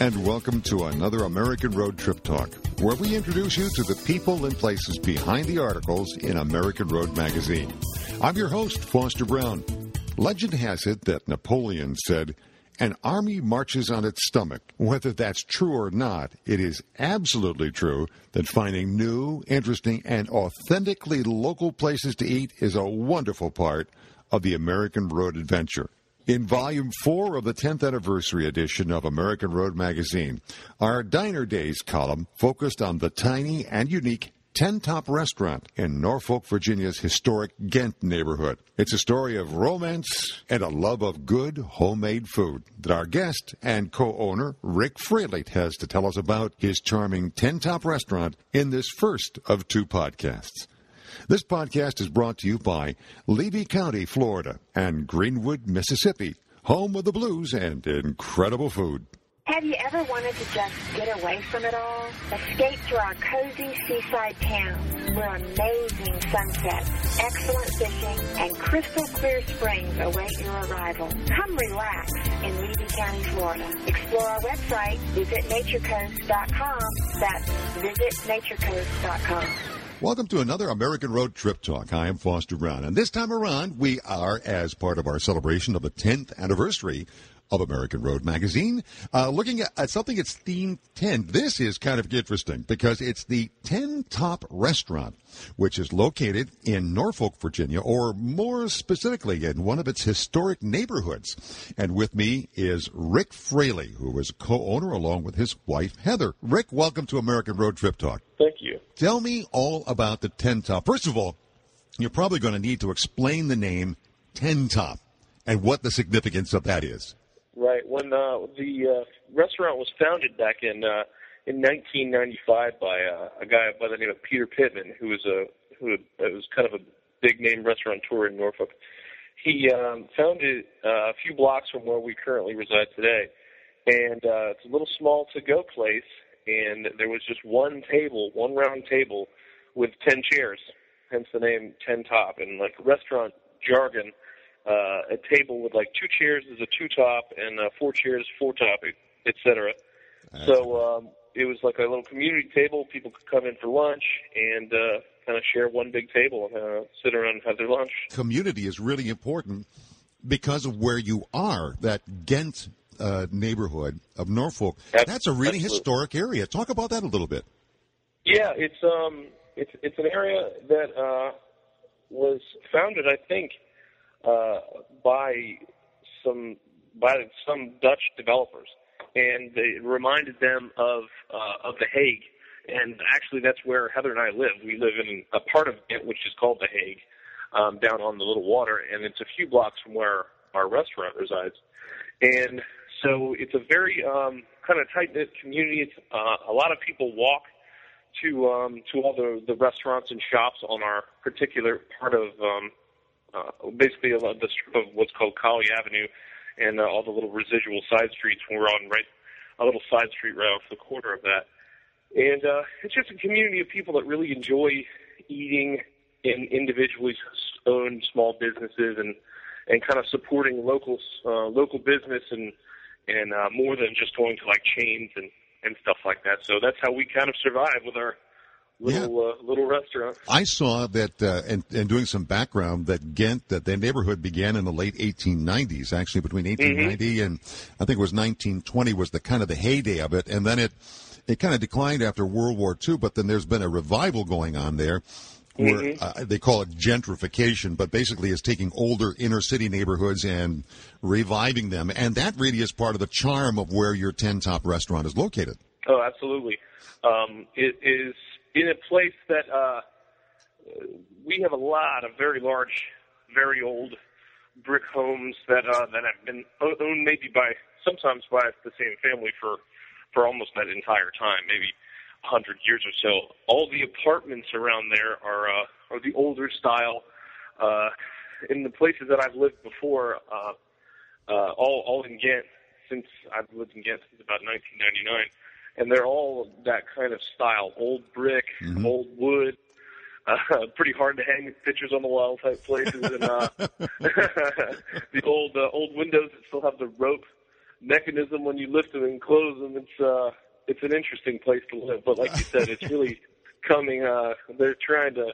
and welcome to another American Road Trip Talk, where we introduce you to the people and places behind the articles in American Road Magazine. I'm your host, Foster Brown. Legend has it that Napoleon said, An army marches on its stomach. Whether that's true or not, it is absolutely true that finding new, interesting, and authentically local places to eat is a wonderful part of the American Road Adventure. In volume four of the 10th anniversary edition of American Road Magazine, our Diner Days column focused on the tiny and unique Ten Top Restaurant in Norfolk, Virginia's historic Ghent neighborhood. It's a story of romance and a love of good homemade food that our guest and co-owner Rick Fraley has to tell us about his charming Ten Top Restaurant in this first of two podcasts. This podcast is brought to you by Levy County, Florida, and Greenwood, Mississippi, home of the blues and incredible food. Have you ever wanted to just get away from it all? Escape to our cozy seaside town where amazing sunsets, excellent fishing, and crystal clear springs await your arrival. Come relax in Levy County, Florida. Explore our website, visitnaturecoast.com. That's visitnaturecoast.com. Welcome to another American Road Trip Talk. I am Foster Brown, and this time around, we are, as part of our celebration of the 10th anniversary of American Road Magazine, uh, looking at, something that's themed 10. This is kind of interesting because it's the 10 Top Restaurant, which is located in Norfolk, Virginia, or more specifically in one of its historic neighborhoods. And with me is Rick Fraley, who is co-owner along with his wife, Heather. Rick, welcome to American Road Trip Talk. Thank you. Tell me all about the 10 Top. First of all, you're probably going to need to explain the name 10 Top and what the significance of that is. Right. When uh, the uh, restaurant was founded back in uh, in 1995 by uh, a guy by the name of Peter Pittman, who was a who was kind of a big name restaurateur in Norfolk. He um, founded uh, a few blocks from where we currently reside today, and uh, it's a little small to-go place. And there was just one table, one round table, with ten chairs, hence the name Ten Top. And like restaurant jargon, uh, a table with like two chairs is a two top and uh, four chairs four top, etc. So um, it was like a little community table. People could come in for lunch and uh, kind of share one big table and uh, sit around and have their lunch. Community is really important because of where you are. That Ghent uh, neighborhood of Norfolk. That's a really historic area. Talk about that a little bit. Yeah, it's um, it's it's an area that uh, was founded, I think, uh, by some by some Dutch developers, and it reminded them of uh, of the Hague. And actually, that's where Heather and I live. We live in a part of it which is called the Hague, um, down on the Little Water, and it's a few blocks from where our restaurant resides. And so it's a very um, kind of tight knit community. It's, uh, a lot of people walk to um, to all the the restaurants and shops on our particular part of um, uh, basically the strip of what's called Colley Avenue and uh, all the little residual side streets. We're on right a little side street right off the corner of that, and uh, it's just a community of people that really enjoy eating in individually owned small businesses and and kind of supporting local uh, local business and and uh, more than just going to like chains and and stuff like that. So that's how we kind of survive with our little uh, little restaurant. I saw that, uh, and, and doing some background, that Ghent, that their neighborhood began in the late 1890s, actually between 1890 and I think it was 1920 was the kind of the heyday of it, and then it it kind of declined after World War II. But then there's been a revival going on there. Where uh, they call it gentrification, but basically it's taking older inner city neighborhoods and reviving them, and that really is part of the charm of where your Ten Top restaurant is located. Oh, absolutely. Um, it is in a place that uh, we have a lot of very large, very old brick homes that uh, that have been owned maybe by sometimes by the same family for for almost that entire time, maybe hundred years or so. All the apartments around there are uh, are the older style. Uh, in the places that I've lived before, uh, uh, all all in Ghent since I've lived in Ghent since about 1999, and they're all that kind of style: old brick, old wood. Uh, pretty hard to hang pictures on the wall type places, and uh, the old uh, old windows that still have the rope mechanism when you lift them and close them. It's uh, it's an interesting place to live. But like you said, it's really coming. Uh, they're trying to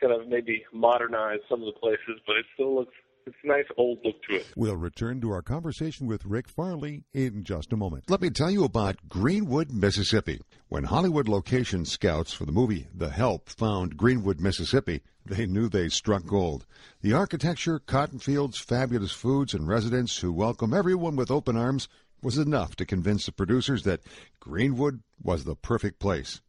kind of maybe modernize some of the places, but it still looks it's a nice old look to it. We'll return to our conversation with Rick Fraley in just a moment. Let me tell you about Greenwood, Mississippi. When Hollywood location scouts for the movie The Help found Greenwood, Mississippi, they knew they struck gold. The architecture, cotton fields, fabulous foods, and residents who welcome everyone with open arms was enough to convince the producers that Greenwood was the perfect place.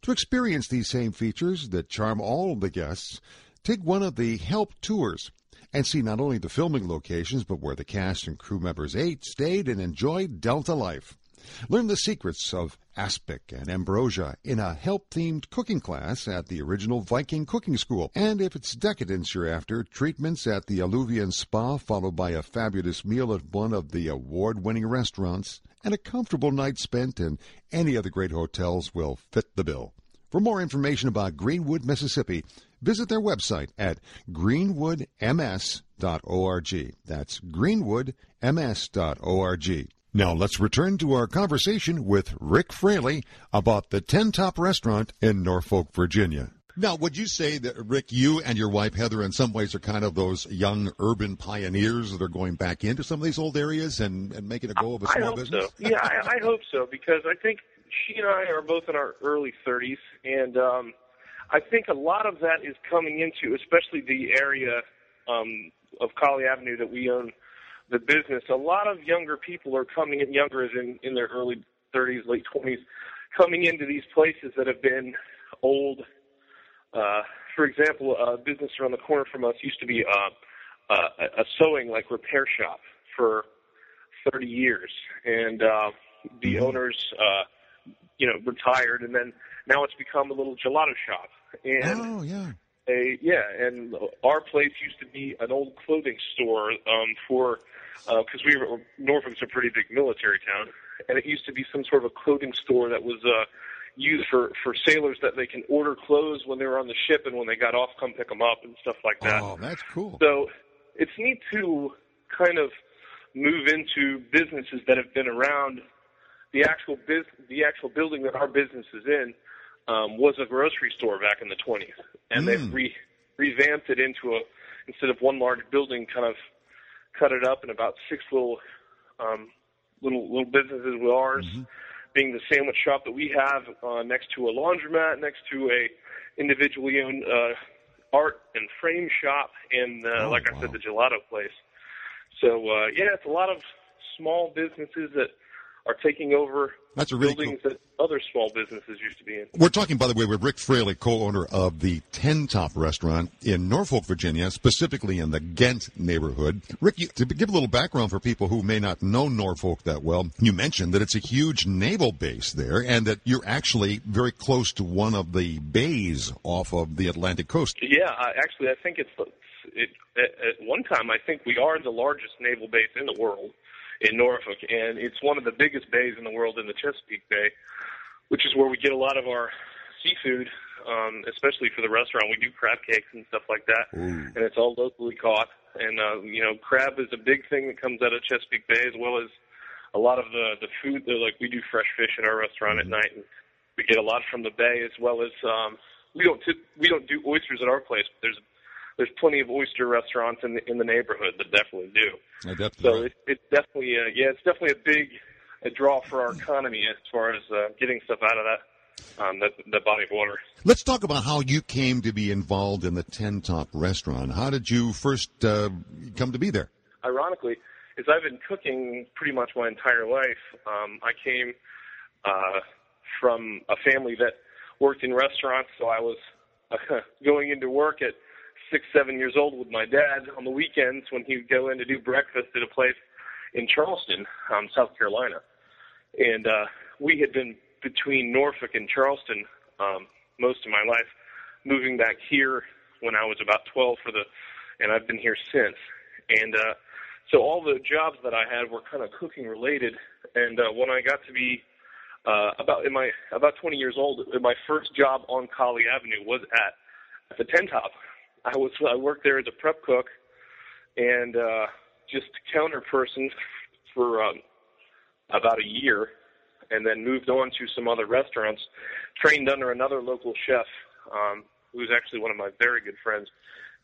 To experience these same features that charm all the guests, take one of the Help tours and see not only the filming locations, but where the cast and crew members ate, stayed, and enjoyed Delta life. Learn the secrets of aspic and ambrosia in a help themed cooking class at the original Viking cooking school. And if it's decadence you're after, treatments at the Alluvian Spa, followed by a fabulous meal at one of the award winning restaurants, and a comfortable night spent in any of the great hotels will fit the bill. For more information about Greenwood, Mississippi, visit their website at greenwoodms.org. That's greenwoodms.org. Now let's return to our conversation with Rick Fraley about the Ten Top Restaurant in Norfolk, Virginia. Now, would you say that, Rick, you and your wife, Heather, in some ways are kind of those young urban pioneers that are going back into some of these old areas and, and making a go of a small I hope business? So. Yeah, I, I hope so because I think she and I are both in our early 30s, and um, I think a lot of that is coming into, especially the area um, of Colley Avenue that we own the business. A lot of younger people are coming in, younger as in, in their early 30s, late 20s, coming into these places that have been old. Uh, for example, a business around the corner from us used to be uh, uh, a sewing like repair shop for 30 years, and uh, the Mhm. owners, uh, you know, retired, and then now it's become a little gelato shop. And Oh, yeah. A yeah, and our place used to be an old clothing store um, for because we were Norfolk's a pretty big military town, and it used to be some sort of a clothing store that was uh, used for for sailors that they can order clothes when they were on the ship and when they got off, come pick them up and stuff like that. Oh, that's cool. So it's neat to kind of move into businesses that have been around. The actual bus the actual building that our business is in um, was a grocery store back in the 20s, and Mm. they've re- revamped it into a instead of one large building, kind of cut it up in about six little um, little little businesses with ours Mm-hmm. being the sandwich shop that we have uh, next to a laundromat, next to a individually owned uh, art and frame shop, and uh, Oh, like I said, the gelato place. So uh, yeah, it's a lot of small businesses that are taking over That's a really buildings that other small businesses used to be in. We're talking, by the way, with Rick Fraley, co-owner of the Ten Top Restaurant in Norfolk, Virginia, specifically in the Ghent neighborhood. Rick, you, to give a little background for people who may not know Norfolk that well, you mentioned that it's a huge naval base there, and that you're actually very close to one of the bays off of the Atlantic coast. Yeah, I, actually, I think it's it, at, at one time. I think we are the largest naval base in the world in Norfolk, and it's one of the biggest bays in the world in the Chesapeake Bay, which is where we get a lot of our seafood, um, especially for the restaurant. We do crab cakes and stuff like that, Ooh. and it's all locally caught. And uh, you know, crab is a big thing that comes out of Chesapeake Bay, as well as a lot of the the food. They're like we do fresh fish in our restaurant at night, and we get a lot from the bay, as well as um, we don't t- we don't do oysters at our place, but there's there's plenty of oyster restaurants in the, in the neighborhood that definitely do. I definitely- So it, it's definitely uh, yeah, it's definitely a big a draw for our economy as far as uh, getting stuff out of that um, that that body of water. Let's talk about how you came to be involved in the Ten Top Restaurant. How did you first uh, come to be there? Ironically, is I've been cooking pretty much my entire life. Um, I came uh, from a family that worked in restaurants, so I was uh, going into work at six, seven years old with my dad on the weekends when he would go in to do breakfast at a place in Charleston, um, South Carolina. And uh, we had been between Norfolk and Charleston um, most of my life, moving back here when I was about 12 for the, and I've been here since. And uh, so all the jobs that I had were kind of cooking related. And uh, when I got to be uh, about in my about 20 years old, my first job on Colley Avenue was at, at the Ten Top. I was I worked there as a prep cook and uh, just counter person for um, about a year, and then moved on to some other restaurants. Trained under another local chef, um, who's actually one of my very good friends,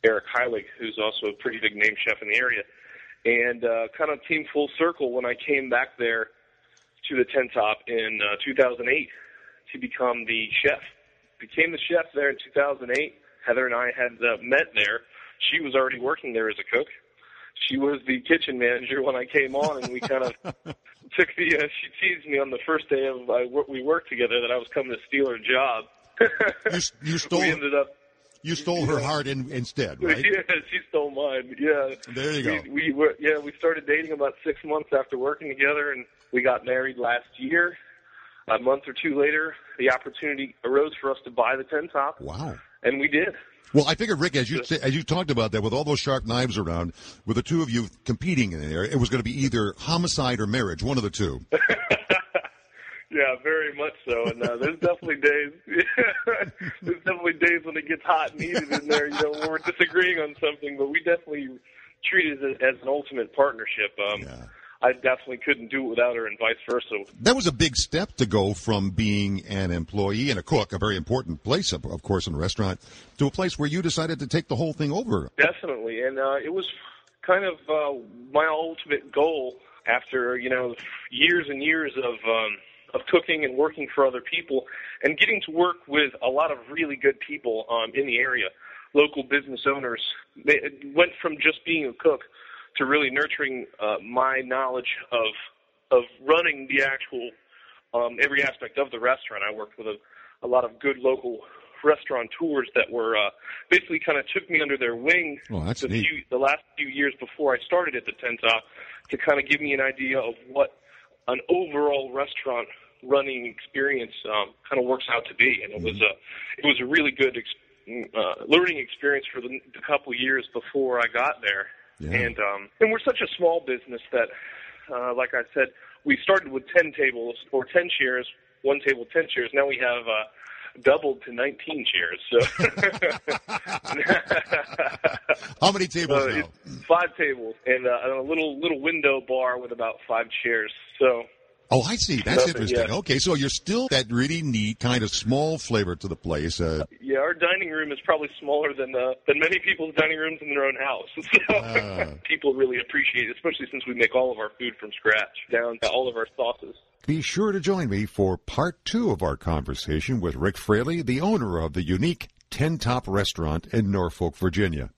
Eric Heilig, who's also a pretty big name chef in the area. And uh, kind of came full circle when I came back there to the Ten Top in uh, 2008 to become the chef. Became the chef there in 2008. Heather and I had uh, met there. She was already working there as a cook. She was the kitchen manager when I came on, and we kind of took the. Uh, she teased me on the first day of uh, we worked together that I was coming to steal her job. you, you stole. we ended up. You stole her heart in, instead, right? Yeah, she stole mine. Yeah. There you go. We, we were, yeah, we started dating about six months after working together, and we got married last year. A month or two later, the opportunity arose for us to buy the Ten Top. Wow. And we did. Well, I figured, Rick, as you as you talked about that, with all those sharp knives around, with the two of you competing in there, it was going to be either homicide or marriage, one of the two. yeah, very much so. And uh, there's definitely days, there's definitely days when it gets hot and heated in there. You know, when we're disagreeing on something, but we definitely treat it as an ultimate partnership. Um, Yeah. I definitely couldn't do it without her, and vice versa. That was a big step to go from being an employee and a cook, a very important place, of course, in a restaurant, to a place where you decided to take the whole thing over. Definitely, and uh, it was kind of uh, my ultimate goal after you know years and years of um, of cooking and working for other people, and getting to work with a lot of really good people um, in the area, local business owners. They it went from just being a cook to really nurturing uh, my knowledge of of running the actual um, every aspect of the restaurant. I worked with a, a lot of good local restaurateurs that were uh, basically kind of took me under their wing Oh, that's the, neat. few, the last few years before I started at the Ten Top to kind of give me an idea of what an overall restaurant running experience um, kind of works out to be, and it was a it was a really good ex- uh, learning experience for the, the couple years before I got there. Yeah. And um, and we're such a small business that, uh, like I said, we started with ten tables or ten chairs, one table, ten chairs. Now we have uh, doubled to nineteen chairs. So How many tables uh, now? five tables and, uh, and a little little window bar with about five chairs. So Oh, I see. That's Nothing interesting. yet. Okay, so you're still that really neat kind of small flavor to the place. Uh, yeah, our dining room is probably smaller than uh, than many people's dining rooms in their own house. So Ah. people really appreciate it, especially since we make all of our food from scratch, down to all of our sauces. Be sure to join me for part two of our conversation with Rick Fraley, the owner of the unique Ten Top Restaurant in Norfolk, Virginia.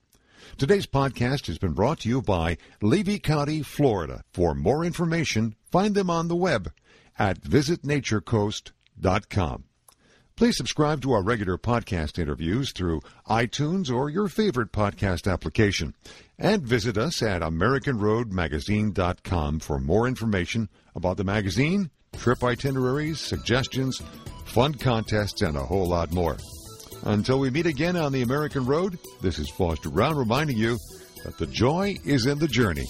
Today's podcast has been brought to you by Levy County, Florida. For more information, find them on the web at visitnaturecoast.com. Please subscribe to our regular podcast interviews through iTunes or your favorite podcast application. And visit us at AmericanRoadMagazine.com for more information about the magazine, trip itineraries, suggestions, fun contests, and a whole lot more. Until we meet again on the American Road, this is Foster Brown reminding you that the joy is in the journey.